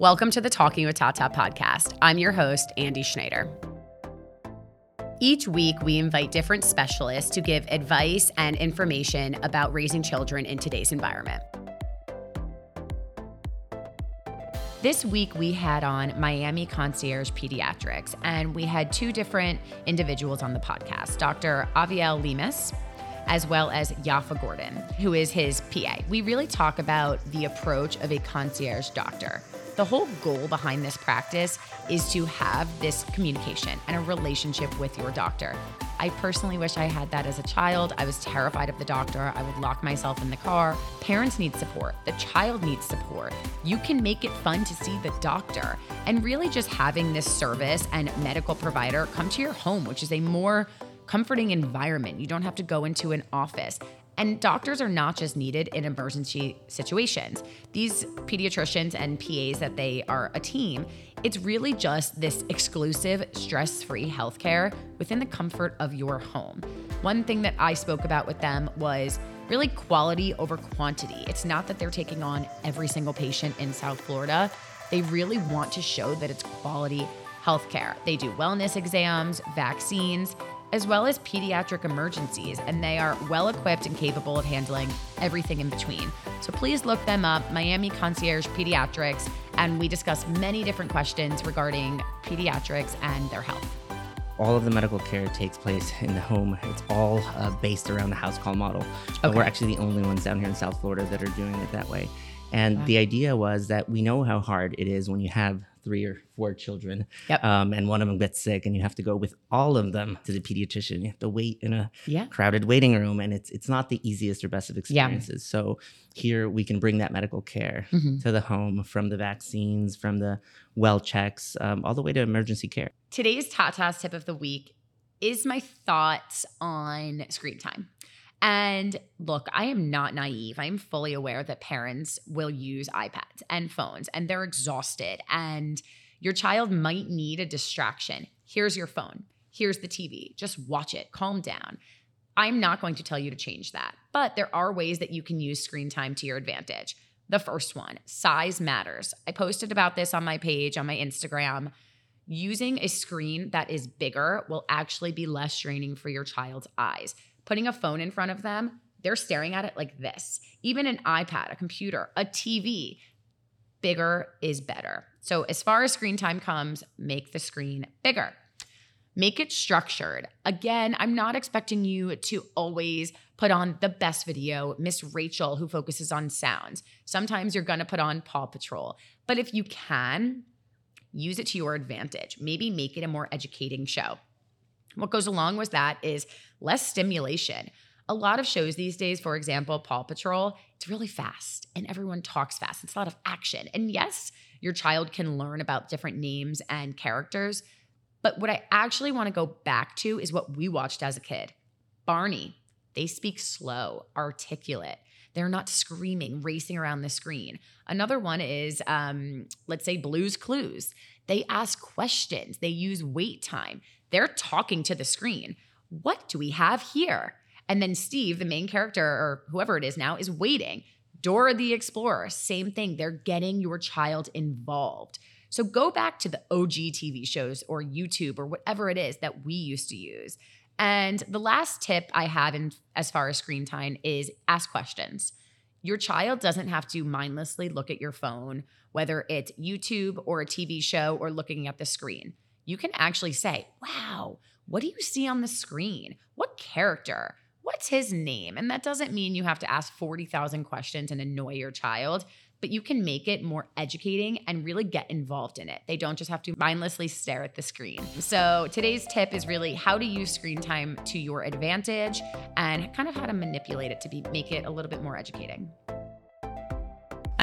Welcome to the Talking with Tata podcast. I'm your host, Andy Schneider. Each week, we invite different specialists to give advice and information about raising children in today's environment. This week, we had on Miami Concierge Pediatrics, and we had two different individuals on the podcast Dr. Aviel Lemus, as well as Yaffa Gordon, who is his PA. We really talk about the approach of a concierge doctor. The whole goal behind this practice is to have this communication and a relationship with your doctor. I personally wish I had that as a child. I was terrified of the doctor. I would lock myself in the car. Parents need support. The child needs support. You can make it fun to see the doctor. And really, just having this service and medical provider come to your home, which is a more comforting environment. You don't have to go into an office. And doctors are not just needed in emergency situations. These pediatricians and PAs that they are a team, it's really just this exclusive, stress free healthcare within the comfort of your home. One thing that I spoke about with them was really quality over quantity. It's not that they're taking on every single patient in South Florida, they really want to show that it's quality healthcare. They do wellness exams, vaccines, as well as pediatric emergencies, and they are well equipped and capable of handling everything in between. So please look them up, Miami Concierge Pediatrics, and we discuss many different questions regarding pediatrics and their health. All of the medical care takes place in the home. It's all uh, based around the house call model. But Okay. we're actually the only ones down here in South Florida that are doing it that way. And the idea was that we know how hard it is when you have three or four children, Yep. um, and one of them gets sick, and you have to go with all of them to the pediatrician. You have to wait in a Yeah. crowded waiting room, and it's it's not the easiest or best of Yeah. experiences. So here we can bring that medical care Mhm. to the home, from the vaccines, from the well checks, um, all the way to emergency care. Today's Tata's tip of the week is my thoughts on screen time. And look, I am not naive. I'm fully aware that parents will use iPads and phones and they're exhausted, and your child might need a distraction. Here's your phone. Here's the TV. Just watch it. Calm down. I'm not going to tell you to change that, but there are ways that you can use screen time to your advantage. The first one size matters. I posted about this on my page, on my Instagram using a screen that is bigger will actually be less straining for your child's eyes. Putting a phone in front of them, they're staring at it like this. Even an iPad, a computer, a TV, bigger is better. So, as far as screen time comes, make the screen bigger. Make it structured. Again, I'm not expecting you to always put on the best video, Miss Rachel, who focuses on sounds. Sometimes you're gonna put on Paw Patrol. But if you can, use it to your advantage. Maybe make it a more educating show. What goes along with that is less stimulation. A lot of shows these days, for example, Paw Patrol, it's really fast and everyone talks fast. It's a lot of action. And yes, your child can learn about different names and characters. But what I actually want to go back to is what we watched as a kid Barney. They speak slow, articulate. They're not screaming, racing around the screen. Another one is, um, let's say, Blues Clues. They ask questions, they use wait time. They're talking to the screen. What do we have here? And then Steve, the main character, or whoever it is now, is waiting. Dora the Explorer, same thing. They're getting your child involved. So go back to the OG TV shows or YouTube or whatever it is that we used to use. And the last tip I have in as far as screen time is ask questions. Your child doesn't have to mindlessly look at your phone, whether it's YouTube or a TV show or looking at the screen. You can actually say, Wow, what do you see on the screen? What character? What's his name? And that doesn't mean you have to ask 40,000 questions and annoy your child, but you can make it more educating and really get involved in it. They don't just have to mindlessly stare at the screen. So today's tip is really how to use screen time to your advantage and kind of how to manipulate it to be make it a little bit more educating.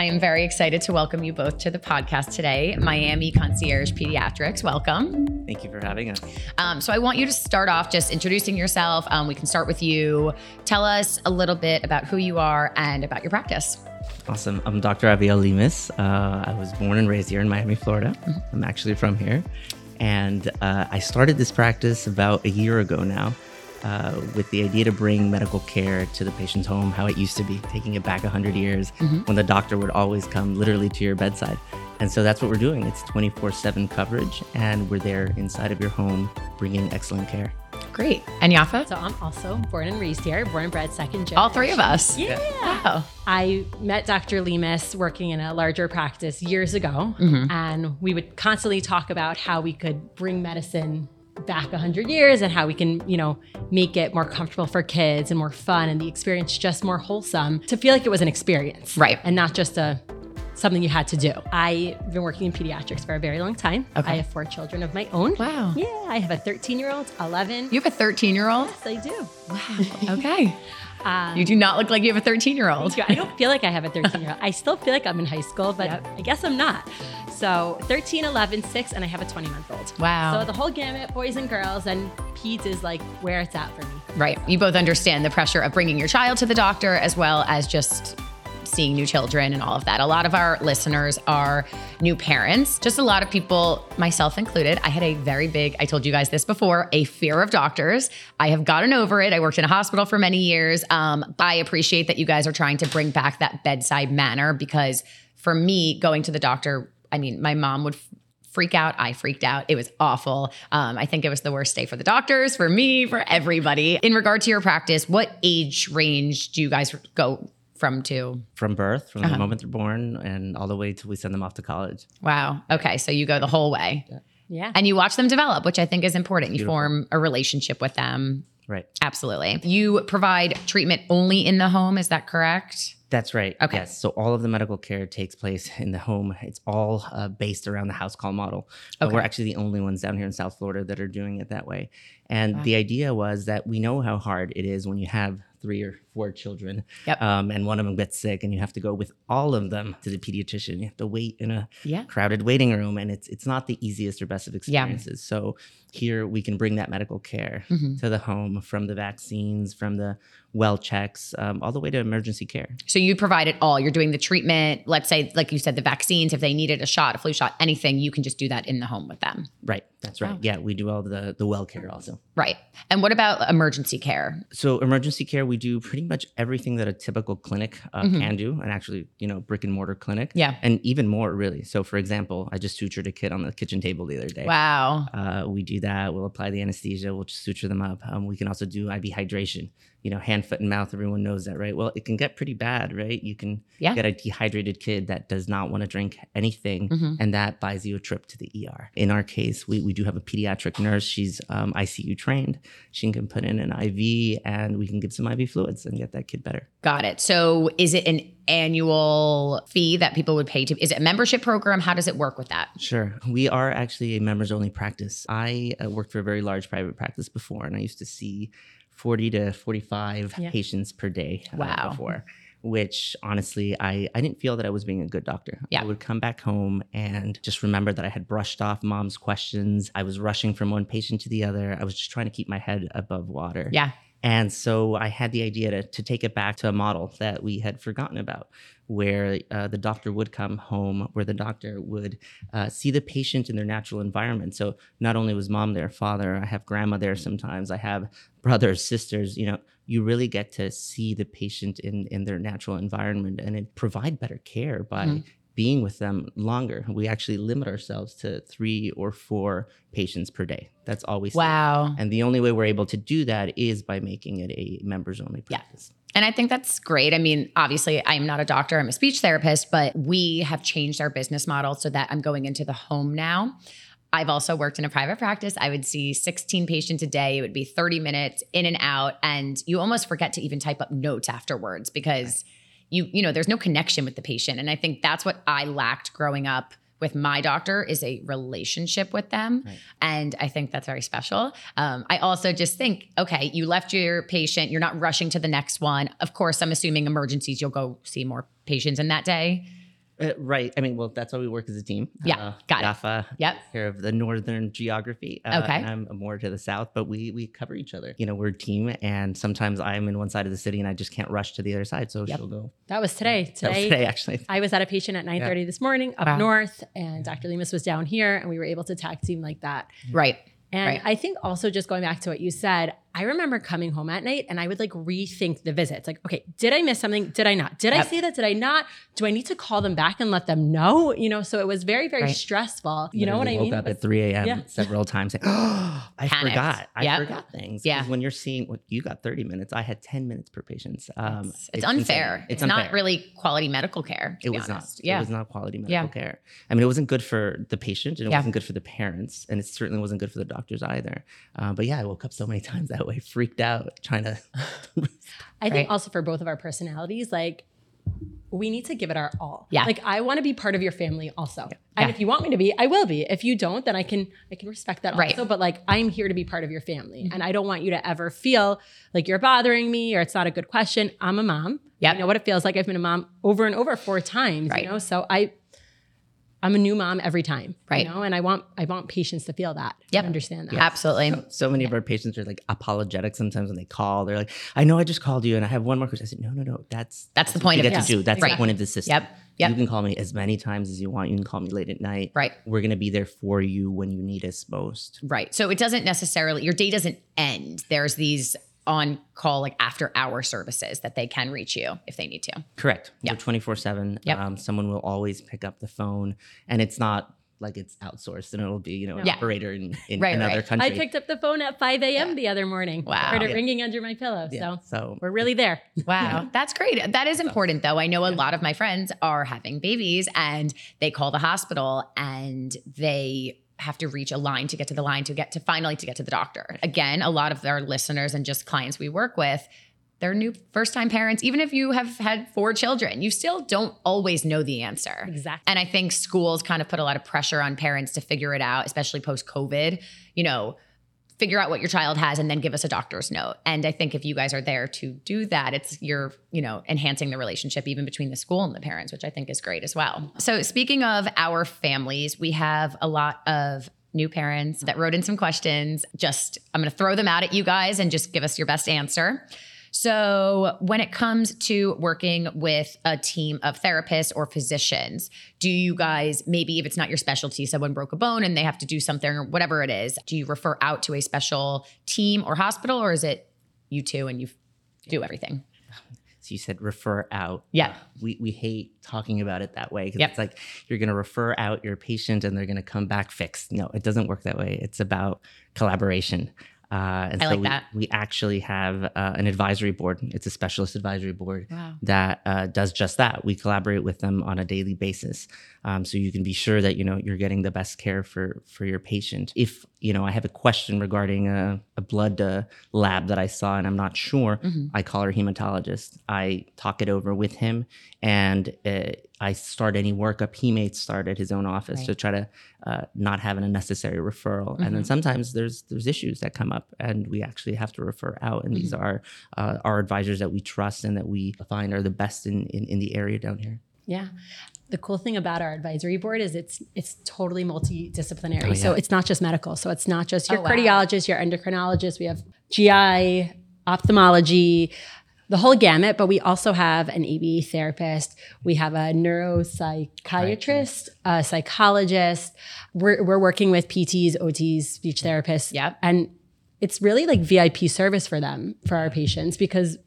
I am very excited to welcome you both to the podcast today, Miami Concierge Pediatrics. Welcome. Thank you for having us. Um, so I want you to start off just introducing yourself. Um, we can start with you. Tell us a little bit about who you are and about your practice. Awesome. I'm Dr. Aviel Lemus. Uh, I was born and raised here in Miami, Florida. I'm actually from here. And uh, I started this practice about a year ago now uh, with the idea to bring medical care to the patient's home, how it used to be, taking it back 100 years when the doctor would always come literally to your bedside. And so that's what we're doing. It's 24 7 coverage, and we're there inside of your home bringing excellent care. Great. And Yaffa? So I'm also born and raised here, born and bred second generation. All three of us. Yeah. Wow. I met Dr. Lemus working in a larger practice years ago, Mm-hmm. and we would constantly talk about how we could bring medicine back 100 years and how we can, you know, make it more comfortable for kids and more fun and the experience just more wholesome to feel like it was an experience. Right. And not just a something you had to do. I've been working in pediatrics for a very long time. Okay. I have four children of my own. Wow. Yeah, I have a 13 year old, 11. You have a 13 year old? yes, I do. Wow. Okay. Um, You do not look like you have a 13 year old. I don't feel like I have a 13 year old. I still feel like I'm in high school, but Yep. I guess I'm not. So 13, 11, 6, and I have a 20 month old. Wow. So the whole gamut, boys and girls, and peds is like where it's at for me. Right. You both understand the pressure of bringing your child to the doctor as well as just seeing new children and all of that. A lot of our listeners are new parents. Just a lot of people, myself included. I had a very big, I told you guys this before, a fear of doctors. I have gotten over it. I worked in a hospital for many years. Um, I appreciate that you guys are trying to bring back that bedside manner because for me, going to the doctor, I mean, my mom would freak out. I freaked out. It was awful. Um, I think it was the worst day for the doctors, for me, for everybody. In regard to your practice, what age range do you guys go from to? From birth, from Uh-huh. the moment they're born, and all the way till we send them off to college. Wow. Okay. So you go the whole way Yeah. and you watch them develop, which I think is important. You form a relationship with them. Right. Absolutely. You provide treatment only in the home. Is that correct? That's right. Okay. Yes. So all of the medical care takes place in the home. It's all uh, based around the house call model. But Okay. We're actually the only ones down here in South Florida that are doing it that way. And Wow. the idea was that we know how hard it is when you have three or four children, Yep. um, and one of them gets sick, and you have to go with all of them to the pediatrician. You have to wait in a Yeah. crowded waiting room, and it's it's not the easiest or best of Yeah. experiences. So here we can bring that medical care Mhm. to the home, from the vaccines, from the well checks, um, all the way to emergency care. So you provide it all. You're doing the treatment. Let's say, like you said, the vaccines. If they needed a shot, a flu shot, anything, you can just do that in the home with them. Right. That's right. Wow. Yeah, we do all the the well care also. Right. And what about emergency care? So emergency care, we do pretty much everything that a typical clinic uh, Mhm. can do, and actually, you know, brick and mortar clinic. Yeah. And even more, really. So, for example, I just sutured a kid on the kitchen table the other day. Wow. Uh, we do that. We'll apply the anesthesia. We'll just suture them up. Um, we can also do IV hydration. You know, hand, foot, and mouth. Everyone knows that, right? Well, it can get pretty bad, right? You can Yeah. get a dehydrated kid that does not want to drink anything, Mhm. and that buys you a trip to the ER. In our case, we, we do have a pediatric nurse. She's um, ICU trained. She can put in an IV, and we can give some IV fluids and get that kid better. Got it. So is it an annual fee that people would pay to? Is it a membership program? How does it work with that? Sure. We are actually a members only practice. I uh, worked for a very large private practice before, and I used to see 40 to 45 Yeah. patients per day uh, Wow. before. Which honestly, I, I didn't feel that I was being a good doctor. Yeah. I would come back home and just remember that I had brushed off mom's questions. I was rushing from one patient to the other. I was just trying to keep my head above water. Yeah. And so I had the idea to, to take it back to a model that we had forgotten about, where uh, the doctor would come home, where the doctor would uh, see the patient in their natural environment. So not only was mom there, father, I have grandma there sometimes, I have brothers, sisters, you know, you really get to see the patient in, in their natural environment and provide better care by Mhm. Being with them longer. We actually limit ourselves to three or four patients per day. That's all we see. Wow. And the only way we're able to do that is by making it a members only practice. Yeah. And I think that's great. I mean, obviously, I'm not a doctor, I'm a speech therapist, but we have changed our business model so that I'm going into the home now. I've also worked in a private practice. I would see 16 patients a day. It would be 30 minutes in and out. And you almost forget to even type up notes afterwards because you, you know, there's no connection with the patient. And I think that's what I lacked growing up with my doctor is a relationship with them. Right. And I think that's very special. Um, I also just think, okay, you left your patient, you're not rushing to the next one. Of course, I'm assuming emergencies, you'll go see more patients in that day. Uh, right. I mean, well, that's why we work as a team. Yeah, Uh, got it. Yaffa, Yep. care of the northern geography. Uh, Okay. I'm more to the south, but we we cover each other. You know, we're a team, and sometimes I'm in one side of the city and I just can't rush to the other side. So Yep. she'll go. That was today. That was Today, today, actually. I was at a patient at 9:30 this morning up Wow. north, and Dr. Lemus was down here, and we were able to tag team like that. Right. And Right. I think also just going back to what you said, I remember coming home at night and I would like rethink the visits. Like, okay, did I miss something? Did I not? Did I say that? Did I not? Do I need to call them back and let them know? You know, so it was very, very Right. stressful. You know what I Literally mean? Woke up It at 3 a.m. Yeah. several times. Saying, oh, I Panicked. forgot. I Yep. forgot things. Yeah. When you're seeing what you got 30 minutes, I had 10 minutes per patient. Um, it's, it's unfair. insane. It's, unfair. not really quality medical care. It was honest. not. Yeah. It was not quality medical Yeah. care. I mean, it wasn't good for the patient and it Yeah. wasn't good for the parents. And it certainly wasn't good for the doctors either. Uh, but yeah, I woke up so many times that way, freaked out, trying to. I think Right. also for both of our personalities, like we need to give it our all. Yeah. Like I want to be part of your family also. And Yeah. if you want me to be, I will be. If you don't, then I can I can respect that Right. also. But like I'm here to be part of your family. Mhm. And I don't want you to ever feel like you're bothering me or it's not a good question. I'm a mom. Yeah. I know what it feels like. I've been a mom over and over four times. Right. You know, so I I'm a new mom every time. Right. You know, and I want I want patients to feel that. Yep. Understand that. Absolutely. So, so many of our patients are like apologetic sometimes when they call. They're like, I know I just called you and I have one more question. I said, no, no, no. That's That's the what point you of get it. to do. That's Right. the point of the system. Yep. Yep. You can call me as many times as you want. You can call me late at night. Right. We're going to be there for you when you need us most. Right. So it doesn't necessarily, your day doesn't end. There's these on call, like after hour services that they can reach you if they need to. Correct. Yep. We're 24 7. Yep. Um, someone will always pick up the phone and it's not like it's outsourced and it'll be, you know, an Yeah. operator in, in Right, another right. country. I picked up the phone at 5 a.m. Yeah. the other morning. Wow. Heard it Yeah. ringing under my pillow. Yeah. So So we're really there. Wow. That's great. That is important though. I know a lot of my friends are having babies and they call the hospital and they have to reach a line to get to the line to get to finally to get to the doctor. Again, a lot of our listeners and just clients we work with, they're new first time parents. Even if you have had four children, you still don't always know the answer. Exactly. And I think schools kind of put a lot of pressure on parents to figure it out, especially post COVID. You know, figure out what your child has and then give us a doctor's note. And I think if you guys are there to do that, it's you're, you know, enhancing the relationship even between the school and the parents, which I think is great as well. So speaking of our families, we have a lot of new parents that wrote in some questions. Just I'm going to throw them out at you guys and just give us your best answer. So, when it comes to working with a team of therapists or physicians, do you guys, maybe if it's not your specialty, someone broke a bone and they have to do something or whatever it is, do you refer out to a special team or hospital or is it you two and you do everything? So you said refer out. Yeah. We, we hate talking about it that way because Yep. it's like you're going to refer out your patient and they're going to come back fixed. No, it doesn't work that way. It's about collaboration. Uh, and I so like we, that. we actually have uh, an advisory board. It's a specialist advisory board Wow. that uh, does just that. We collaborate with them on a daily basis, um, so you can be sure that you know you're getting the best care for for your patient. If you know I have a question regarding a, a blood uh, lab that I saw and I'm not sure, Mhm. I call our hematologist. I talk it over with him, and uh, I start any workup he may start at his own office Right. to try to uh, not have an unnecessary referral. And then Mhm. sometimes there's there's issues that come up, and we actually have to refer out. And these are uh, our advisors that we trust and that we find are the best in, in, in the area down here. Yeah. The cool thing about our advisory board is it's it's totally multidisciplinary. Oh, So it's not just medical. So it's not just oh, your Oh, wow. cardiologist, your endocrinologist. We have GI, ophthalmology, the whole gamut. But we also have an ABA therapist. We have a neuropsychiatrist, a psychologist. We're we're working with PTs, OTs, speech therapists. Yep. And it's really like VIP service for them, for our patients, because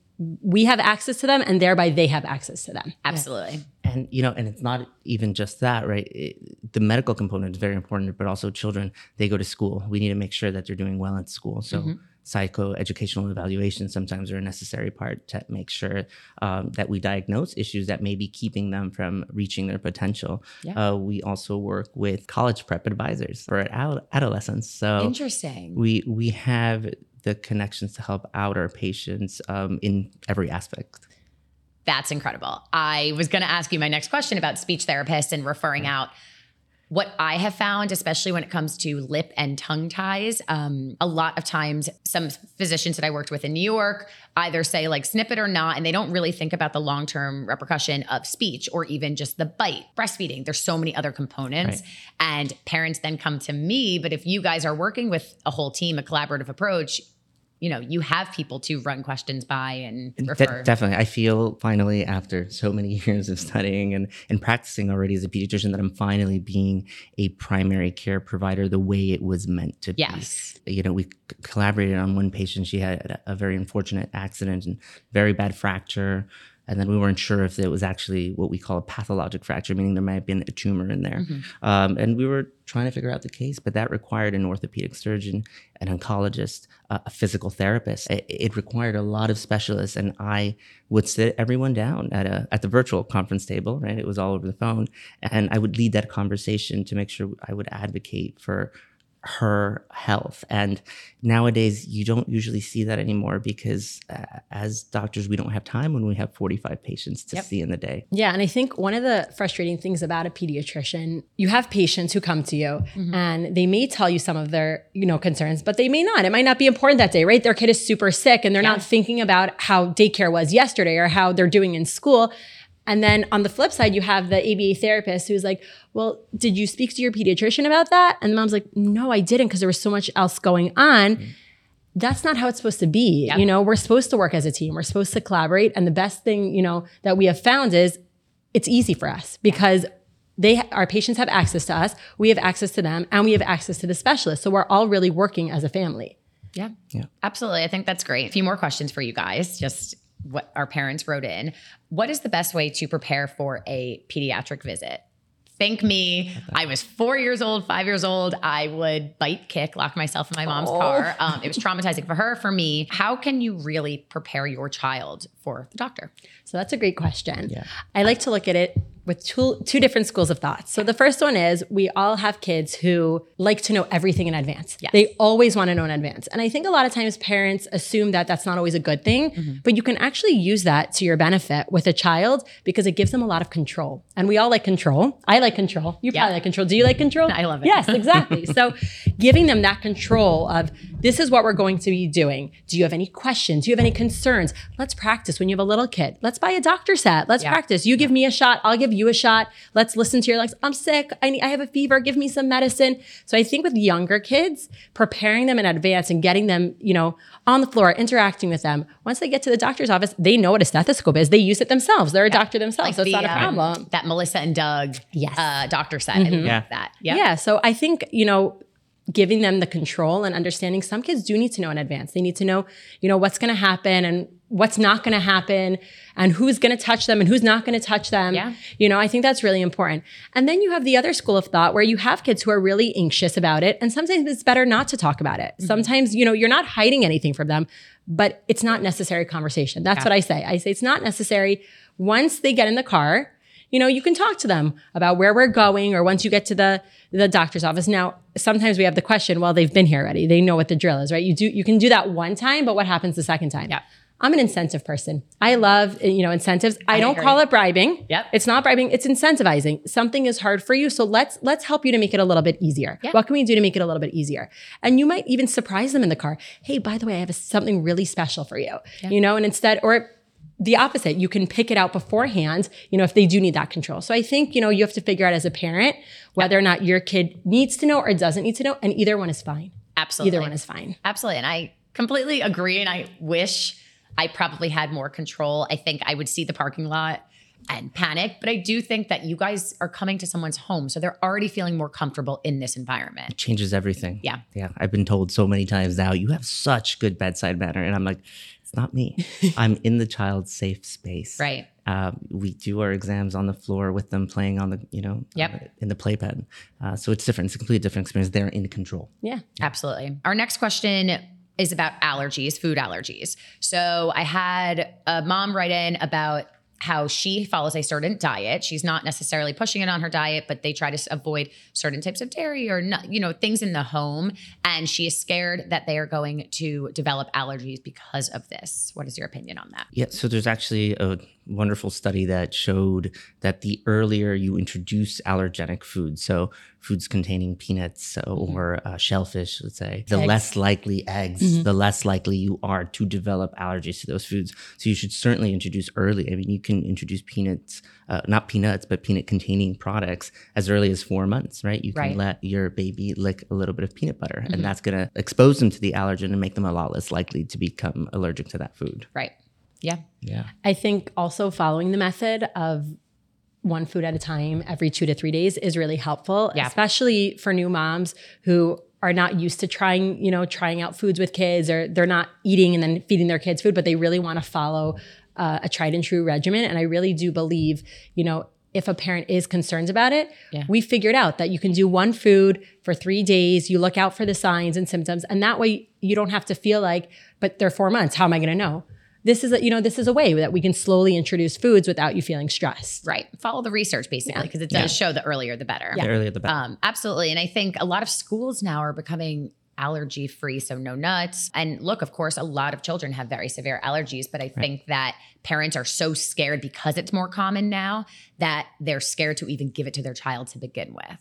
we have access to them and thereby they have access to them. Absolutely. And you know, and it's not even just that, right? It, the medical component is very important, but also children. They go to school. We need to make sure that they're doing well at school. So. Mhm. Psychoeducational evaluations sometimes are a necessary part to make sure um, that we diagnose issues that may be keeping them from reaching their potential. Yeah. Uh, we also work with college prep advisors for ad- adolescents. So Interesting. we we have the connections to help out our patients um, in every aspect. That's incredible. I was going to ask you my next question about speech therapists and referring out. What I have found, especially when it comes to lip and tongue ties, um, a lot of times, some physicians that I worked with in New York either say like snip it or not, and they don't really think about the long term repercussion of speech or even just the bite. Breastfeeding, there's so many other components, and parents then come to me. But if you guys are working with a whole team, a collaborative approach, you know, you have people to run questions by and De- definitely. I feel finally, after so many years of studying and, and practicing already as a pediatrician, that I'm finally being a primary care provider the way it was meant to Yes. be. You know, we c- collaborated on one patient. She had a, very unfortunate accident and very bad fracture. And then we weren't sure if it was actually what we call a pathologic fracture, meaning there might have been a tumor in there. Um, and we were trying to figure out the case, but that required an orthopedic surgeon, an oncologist, a physical therapist. It, it required a lot of specialists, and I would sit everyone down at a at the virtual conference table. Right, it was all over the phone, and I would lead that conversation to make sure I would advocate for her health. And nowadays, you don't usually see that anymore because uh, as doctors, we don't have time when we have 45 patients to Yep. see in the day. Yeah, and I think one of the frustrating things about a pediatrician, you have patients who come to you and they may tell you some of their, you know, concerns, but they may not. It might not be important that day, right? Their kid is super sick and they're not thinking about how daycare was yesterday or how they're doing in school. And then on the flip side, you have the ABA therapist who's like, Well, did you speak to your pediatrician about that? And the mom's like, No, I didn't because there was so much else going on. Mm-hmm. That's not how it's supposed to be. Yeah. You know, we're supposed to work as a team, we're supposed to collaborate. And the best thing, you know, that we have found is it's easy for us because they our patients have access to us, we have access to them, and we have access to the specialist. So we're all really working as a family. Yeah. Yeah. Absolutely. I think that's great. A few more questions for you guys, just what our parents wrote in. What is the best way to prepare for a pediatric visit? Thank me. I was four years old, five years old. I would bite, kick, lock myself in my mom's Oh. car. Um, it was traumatizing for her, for me. How can you really prepare your child for the doctor? So that's a great question. Yeah. I like to look at it with two, two different schools of thought. So the first one is we all have kids who like to know everything in advance. Yes. They always want to know in advance. And I think a lot of times parents assume that that's not always a good thing, Mm-hmm. but you can actually use that to your benefit with a child because it gives them a lot of control. And we all like control. I like control. You Yeah. probably like control. Do you like control? I love it. Yes, exactly. so giving them that control of this is what we're going to be doing. Do you have any questions? Do you have any concerns? Let's practice when you have a little kid. Let's buy a doctor set. Let's Yeah. practice. You give me a shot, I'll give you a shot. Let's listen to your legs. I'm sick. I need, I have a fever. Give me some medicine. So I think with younger kids, preparing them in advance and getting them, you know, on the floor, interacting with them. Once they get to the doctor's office, they know what a stethoscope is. They use it themselves. They're a doctor themselves. so it's the, not a um, problem. that Melissa and Doug Yes. Mm-hmm. uh, doctor said. I love Yeah. that. Yep. Yeah. So I think, you know, giving them the control and understanding some kids do need to know in advance. They need to know, you know, what's going to happen and what's not going to happen and who's going to touch them and who's not going to touch them. Yeah. You know, I think that's really important. And then you have the other school of thought where you have kids who are really anxious about it. And sometimes it's better not to talk about it. Mm-hmm. Sometimes, you know, you're not hiding anything from them, but it's not necessary conversation. That's Yeah. what I say. I say it's not necessary. Once they get in the car, you know, you can talk to them about where we're going or once you get to the the doctor's office. Now, sometimes we have the question, well, they've been here already. They know what the drill is, right? You do you can do that one time, but what happens the second time? Yeah. I'm an incentive person. I love, you know, incentives. I, don't agree. call it bribing. Yep. It's not bribing, it's incentivizing. Something is hard for you, so let's let's help you to make it a little bit easier. Yeah. What can we do to make it a little bit easier? And you might even surprise them in the car. Hey, by the way, I have something really special for you. You know, and instead or the opposite, you can pick it out beforehand, you know, if they do need that control. So I think, you know, you have to figure out as a parent whether or not your kid needs to know or doesn't need to know, and either one is fine. Absolutely. Either one is fine. Absolutely. And I completely agree. And I wish I probably had more control. I think I would see the parking lot and panic. But I do think that you guys are coming to someone's home. So they're already feeling more comfortable in this environment. It changes everything. Yeah. Yeah. I've been told so many times now, you have such good bedside manner. And I'm like, it's not me. I'm in the child's safe space. Right. Um, we do our exams on the floor with them playing on the, you know, Yep. uh, in the playpen. Uh, so it's different. It's a completely different experience. They're in control. Yeah. Absolutely. Our next question is about allergies, food allergies. So I had a mom write in about how she follows a certain diet. She's not necessarily pushing it on her diet, but they try to avoid certain types of dairy or not, you know, things in the home. And she is scared that they are going to develop allergies because of this. What is your opinion on that? Yeah. So there's actually a wonderful study that showed that the earlier you introduce allergenic foods, so foods containing peanuts or uh, shellfish, let's say, the Eggs. less likely eggs, the less likely you are to develop allergies to those foods. So you should certainly introduce early. I mean, you can introduce peanuts, uh, not peanuts, but peanut containing products as early as four months, right? You can Right. let your baby lick a little bit of peanut butter, and that's going to expose them to the allergen and make them a lot less likely to become allergic to that food. Right. Yeah. Yeah. I think also following the method of one food at a time every two to three days is really helpful, Yeah. especially for new moms who are not used to trying, you know, trying out foods with kids or they're not eating and then feeding their kids food, but they really want to follow uh, a tried and true regimen. And I really do believe, you know, if a parent is concerned about it, Yeah. we figured out that you can do one food for three days. You look out for the signs and symptoms, and that way you don't have to feel like, but they're four months. How am I going to know? This is, a, you know, this is a way that we can slowly introduce foods without you feeling stressed. Right. Follow the research basically because it does show the earlier the better. Yeah. The earlier the better. Um, absolutely. And I think a lot of schools now are becoming allergy free, so no nuts. And look, of course, a lot of children have very severe allergies, but I think that parents are so scared because it's more common now that they're scared to even give it to their child to begin with,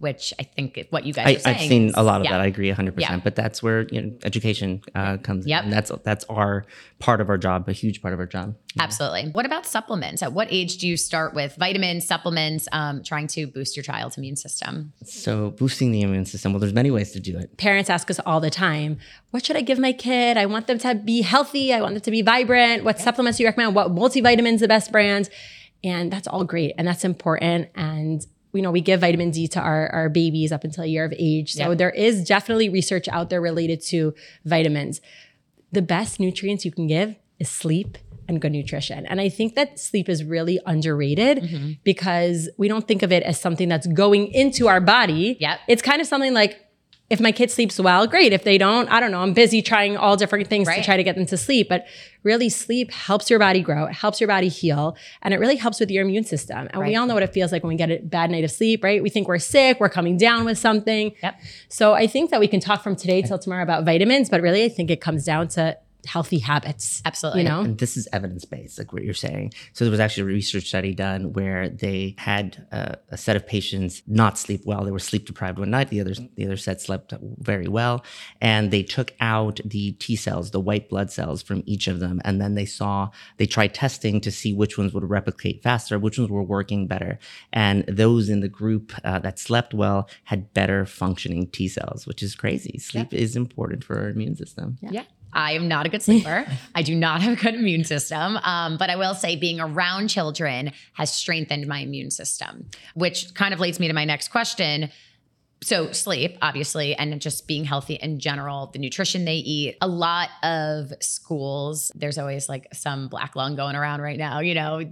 which I think is what you guys I, are saying. I've seen is- a lot of yeah. that. I agree 100%. Yeah. But that's where you know, education uh, comes Yep. in. And that's, that's our part of our job, a huge part of our job. Absolutely. What about supplements? At what age do you start with vitamins, supplements, um, trying to boost your child's immune system? So boosting the immune system, well, there's many ways to do it. Parents ask us all the time, what should I give my kid? I want them to be healthy. I want them to be vibrant. What supplements do you recommend? What multivitamins the best brands? And that's all great. And that's important. And you know, we give vitamin D to our, our babies up until a year of age. So Yep. there is definitely research out there related to vitamins. The best nutrients you can give is sleep and good nutrition. And I think that sleep is really underrated mm-hmm. because we don't think of it as something that's going into our body. Yep. It's kind of something like if my kid sleeps well, great. If they don't, I don't know. I'm busy trying all different things to try to get them to sleep. But really, sleep helps your body grow. It helps your body heal. And it really helps with your immune system. And we all know what it feels like when we get a bad night of sleep, right? We think we're sick, we're coming down with something. Yep. So I think that we can talk from today till tomorrow about vitamins, but really, I think it comes down to healthy habits. Absolutely. You know? And this is evidence based, like what you're saying. So there was actually a research study done where they had uh, a set of patients not sleep well. They were sleep deprived one night. The other the other set slept very well, and they took out the T cells, the white blood cells from each of them, and then they saw they tried testing to see which ones would replicate faster, which ones were working better, and those in the group uh, that slept well had better functioning T cells, which is crazy. Sleep is important for our immune system. Yeah. I am not a good sleeper. I do not have a good immune system. Um, but I will say being around children has strengthened my immune system, which kind of leads me to my next question. So, sleep, obviously, and just being healthy in general, the nutrition they eat. A lot of schools, there's always like some black lung going around right now, you know,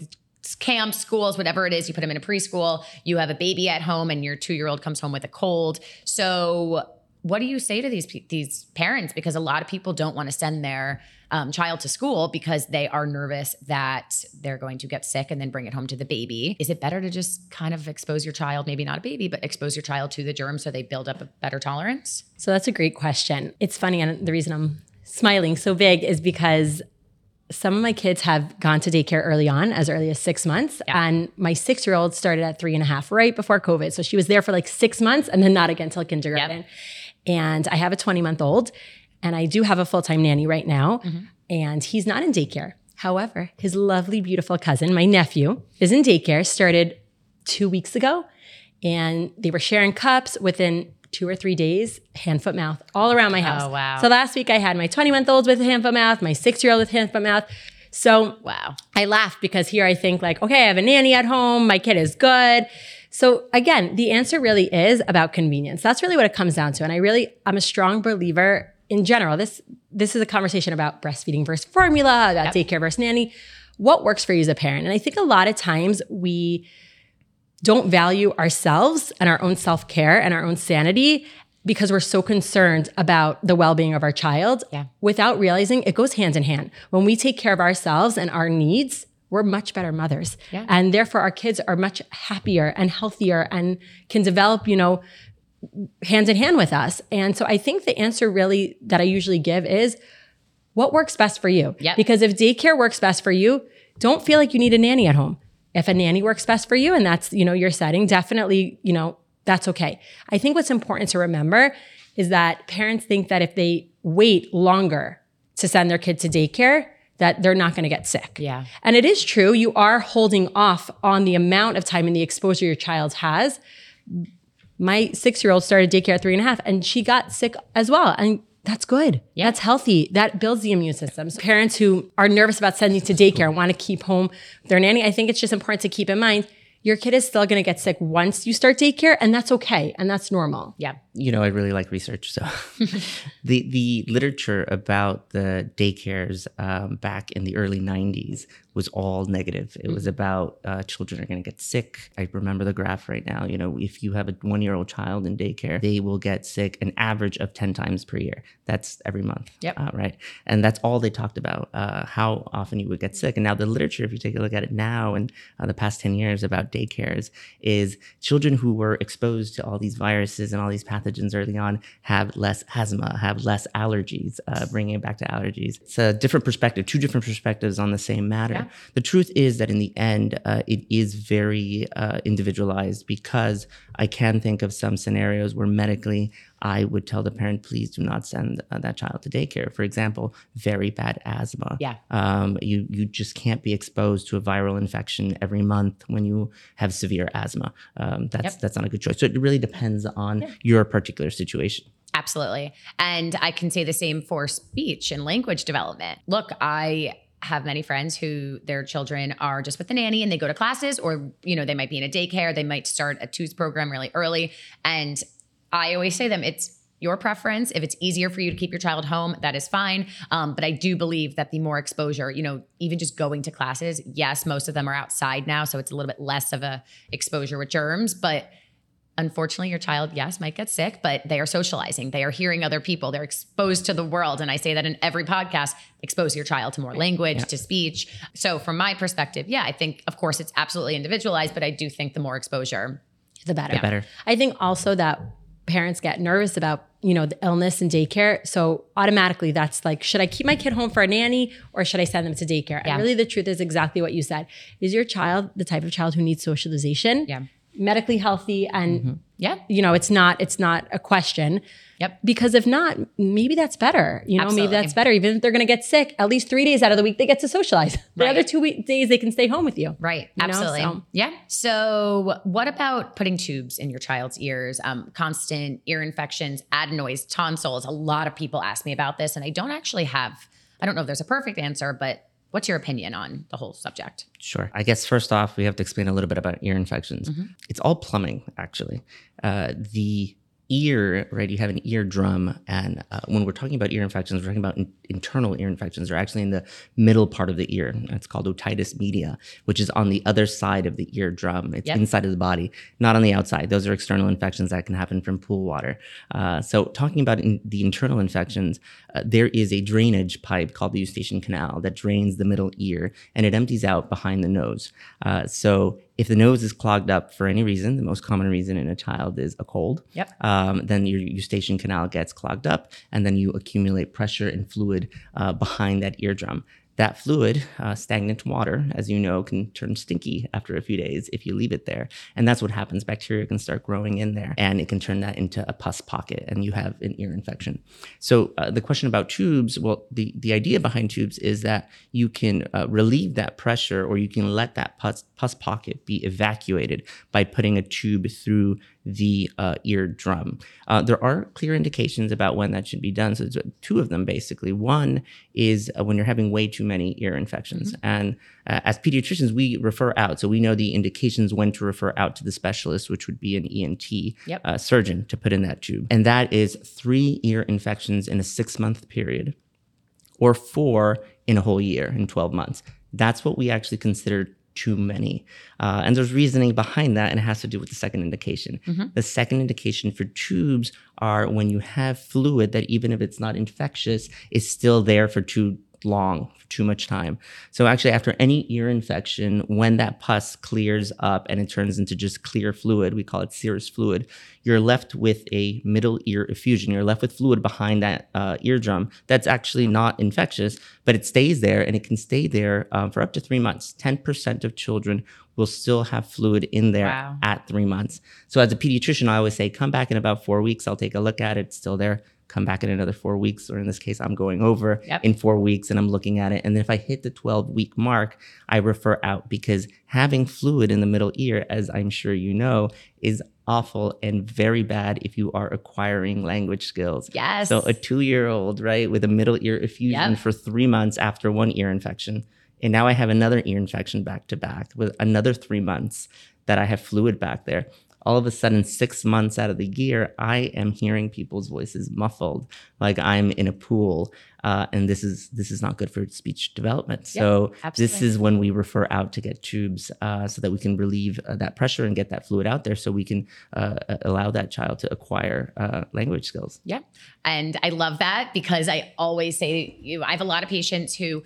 camp, schools, whatever it is, you put them in a preschool, you have a baby at home, and your two year old comes home with a cold. So, what do you say to these these parents? Because a lot of people don't want to send their um, child to school because they are nervous that they're going to get sick and then bring it home to the baby. Is it better to just kind of expose your child, maybe not a baby, but expose your child to the germs so they build up a better tolerance? So that's a great question. It's funny, and the reason I'm smiling so big is because some of my kids have gone to daycare early on, as early as six months. Yeah. And my six year old started at three and a half right before COVID. So she was there for like six months and then not again till kindergarten. And I have a 20 month old, and I do have a full time nanny right now, and he's not in daycare. However, his lovely, beautiful cousin, my nephew, is in daycare, started two weeks ago, and they were sharing cups within two or three days, hand, foot, mouth, all around my oh, house. Oh, wow. So last week I had my 20 month olds with hand, foot, mouth, my six year old with hand, foot, mouth. So Wow. I laugh because here I think like, okay, I have a nanny at home, my kid is good. So again, the answer really is about convenience. That's really what it comes down to. And I really, I'm a strong believer in general. This this is a conversation about breastfeeding versus formula, about daycare versus nanny. What works for you as a parent? And I think a lot of times we don't value ourselves and our own self care and our own sanity because we're so concerned about the well being of our child Yeah. without realizing it goes hand in hand. When we take care of ourselves and our needs, we're much better mothers. Yeah. And therefore, our kids are much happier and healthier and can develop, you know, hand in hand with us. And so I think the answer really that I usually give is what works best for you. Yep. Because if daycare works best for you, don't feel like you need a nanny at home. If a nanny works best for you and that's, you know, your setting, definitely, you know, that's okay. I think what's important to remember is that parents think that if they wait longer to send their kid to daycare, that they're not going to get sick. Yeah. And it is true, you are holding off on the amount of time and the exposure your child has. My six year old started daycare at three and a half and she got sick as well. And that's good. Yeah. That's healthy. That builds the immune system. So parents who are nervous about sending to daycare and want to keep home their nanny, I think it's just important to keep in mind your kid is still going to get sick once you start daycare, and that's okay. And that's normal. Yeah. You know, I really like research. So, the the literature about the daycares um, back in the early '90s was all negative. It was about uh, children are going to get sick. I remember the graph right now. You know, if you have a one year old child in daycare, they will get sick an average of ten times per year. That's every month. Yep. Uh, right. And that's all they talked about. Uh, how often you would get sick. And now the literature, if you take a look at it now and uh, the past ten years about daycares, is children who were exposed to all these viruses and all these pathogens early on have less asthma, have less allergies. Uh, bringing it back to allergies, it's a different perspective, two different perspectives on the same matter. Yeah. The truth is that in the end, uh, it is very uh, individualized because I can think of some scenarios where medically I would tell the parent, please do not send uh, that child to daycare. For example, very bad asthma. Yeah. Um, you you just can't be exposed to a viral infection every month when you have severe asthma. Um, that's Yep. that's not a good choice. So it really depends on your particular situation. Absolutely. And I can say the same for speech and language development. Look, I have many friends who their children are just with the nanny and they go to classes or you know they might be in a daycare they might start a twos program really early and i always say them it's your preference. If it's easier for you to keep your child home that is fine. Um, but i do believe that the more exposure you know even just going to classes yes most of them are outside now so it's a little bit less of a exposure with germs but unfortunately your child yes might get sick but they are socializing. They are hearing other people. They're exposed to the world. And i say that in every podcast expose your child to more language to speech. So from my perspective yeah i think of course it's absolutely individualized but i do think the more exposure The better. The better. I think also that parents get nervous about, you know, the illness and daycare. So automatically that's like, should I keep my kid home for a nanny or should I send them to daycare? Yeah. And really the truth is exactly what you said. Is your child the type of child who needs socialization? Yeah. Medically healthy and yeah you know, it's not it's not a question. Yep. Because if not, maybe that's better. You know, Absolutely. maybe that's better. Even if they're going to get sick, at least three days out of the week they get to socialize. The Right. other two week, days they can stay home with you. Right. You Absolutely. so- Yeah. So, what about putting tubes in your child's ears? Um, constant ear infections, adenoids, tonsils. A lot of people ask me about this, and I don't actually have, I don't know if there's a perfect answer, but what's your opinion on the whole subject? Sure. I guess first off, we have to explain a little bit about ear infections. It's all plumbing, actually. Uh, the ear, right? You have an eardrum, and uh, when we're talking about ear infections, we're talking about in- internal ear infections. They're actually in the middle part of the ear. It's called otitis media, which is on the other side of the eardrum. It's Yep. inside of the body, not on the outside. Those are external infections that can happen from pool water. Uh, so, talking about in the internal infections, uh, there is a drainage pipe called the eustachian canal that drains the middle ear, and it empties out behind the nose. Uh, so, if the nose is clogged up for any reason, the most common reason in a child is a cold. Yep. Um, then your eustachian canal gets clogged up, and then you accumulate pressure and fluid uh, behind that eardrum. That fluid, uh, stagnant water, as you know, can turn stinky after a few days if you leave it there. And that's what happens. Bacteria can start growing in there, and it can turn that into a pus pocket, and you have an ear infection. So, uh, the question about tubes well, the, the idea behind tubes is that you can uh, relieve that pressure or you can let that pus, pus pocket be evacuated by putting a tube through the uh, eardrum. Uh, there are clear indications about when that should be done. So, two of them basically. One is uh, when you're having way too many ear infections. And uh, as pediatricians, we refer out. So, we know the indications when to refer out to the specialist, which would be an ENT Yep. uh, surgeon to put in that tube. And that is three ear infections in a six month period or four in a whole year in 12 months. That's what we actually consider too many. Uh, and there's reasoning behind that, and it has to do with the second indication. The second indication for tubes are when you have fluid that, even if it's not infectious, is still there for too long for too much time. So actually after any ear infection, when that pus clears up and it turns into just clear fluid, we call it serous fluid, you're left with a middle ear effusion. You're left with fluid behind that uh, eardrum that's actually not infectious, but it stays there and it can stay there um, for up to three months. 10% of children will still have fluid in there Wow. at three months. So as a pediatrician, I always say, come back in about four weeks. I'll take a look at it. It's still there. Come back in another four weeks, or in this case, I'm going over Yep. in four weeks and I'm looking at it. And then if I hit the 12 week mark, I refer out because having fluid in the middle ear, as I'm sure you know, is awful and very bad if you are acquiring language skills. Yes. So a two year old, right, with a middle ear effusion Yep. for three months after one ear infection. And now I have another ear infection back to back with another three months that I have fluid back there. All of a sudden, six months out of the year, I am hearing people's voices muffled, like I'm in a pool, uh, and this is this is not good for speech development. so this is when we refer out to get tubes, uh, so that we can relieve uh, that pressure and get that fluid out there, so we can uh, allow that child to acquire uh, language skills. Yeah. And I love that because I always say, you I have a lot of patients who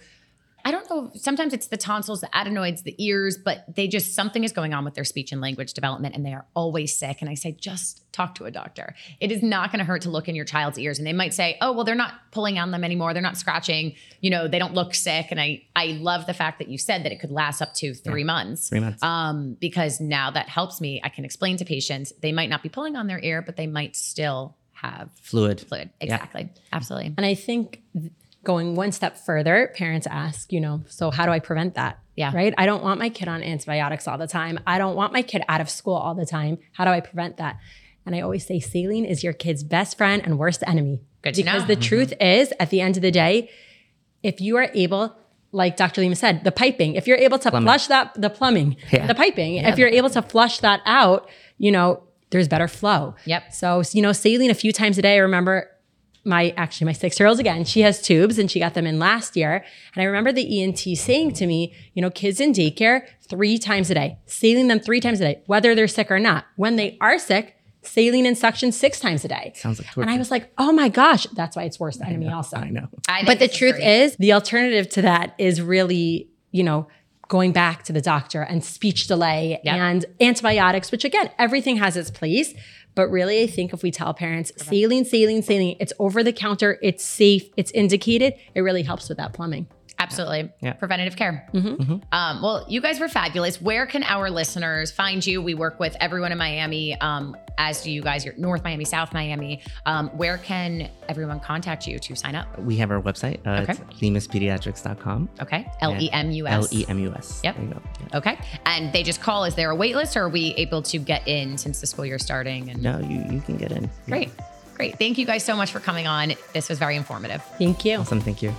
I don't know, sometimes it's the tonsils, the adenoids, the ears, but they just something is going on with their speech and language development and they are always sick. And I say, just talk to a doctor. It is not going to hurt to look in your child's ears. And they might say, oh, well, they're not pulling on them anymore. They're not scratching, you know, they don't look sick. And I I love the fact that you said that it could last up to three months. Three months. Um, because now that helps me. I can explain to patients they might not be pulling on their ear, but they might still have fluid. fluid. Exactly. Absolutely. And I think th- going one step further, parents ask, you know, so how do I prevent that? Yeah. Right. I don't want my kid on antibiotics all the time. I don't want my kid out of school all the time. How do I prevent that? And I always say saline is your kid's best friend and worst enemy. Good to because know. the mm-hmm. truth is, at the end of the day, if you are able, like Dr. Lemus said, the piping, if you're able to Plumbing. flush that, the plumbing, Yeah. the piping, if you're able to flush that out, you know, there's better flow. Yep. So, you know, saline a few times a day. I remember my actually my six year old again she has tubes and she got them in last year and i remember the ent saying to me you know kids in daycare three times a day saline them three times a day whether they're sick or not when they are sick saline and suction six times a day Sounds like torture. and i was like oh my gosh that's why it's worst enemy also I know. I but the truth great. is the alternative to that is really you know going back to the doctor and speech delay Yep. and antibiotics which again everything has its place but really i think if we tell parents saline saline saline it's over the counter it's safe it's indicated it really helps with that plumbing Absolutely. Yeah. Preventative care. Mm-hmm. Um, well, you guys were fabulous. Where can our listeners find you? We work with everyone in Miami, um, as do you guys. You're North Miami, South Miami. Um, where can everyone contact you to sign up? We have our website. Uh, Okay. It's lemuspediatrics.com. Okay. L E M U S. L E M U S. Yep. There you go. Yeah. Okay. And they just call. Is there a wait list or are we able to get in since the school year starting? And No, you, you can get in. Yeah. great. Great. Thank you guys so much for coming on. This was very informative. thank you Awesome. Thank you.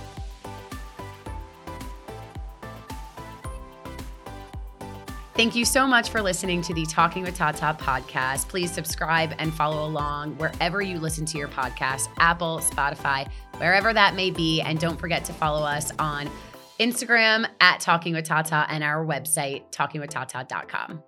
Thank you so much for listening to the Talking with Tata podcast. Please subscribe and follow along wherever you listen to your podcast Apple, Spotify, wherever that may be. And don't forget to follow us on Instagram at Talking with Tata and our website, talkingwithtata.com.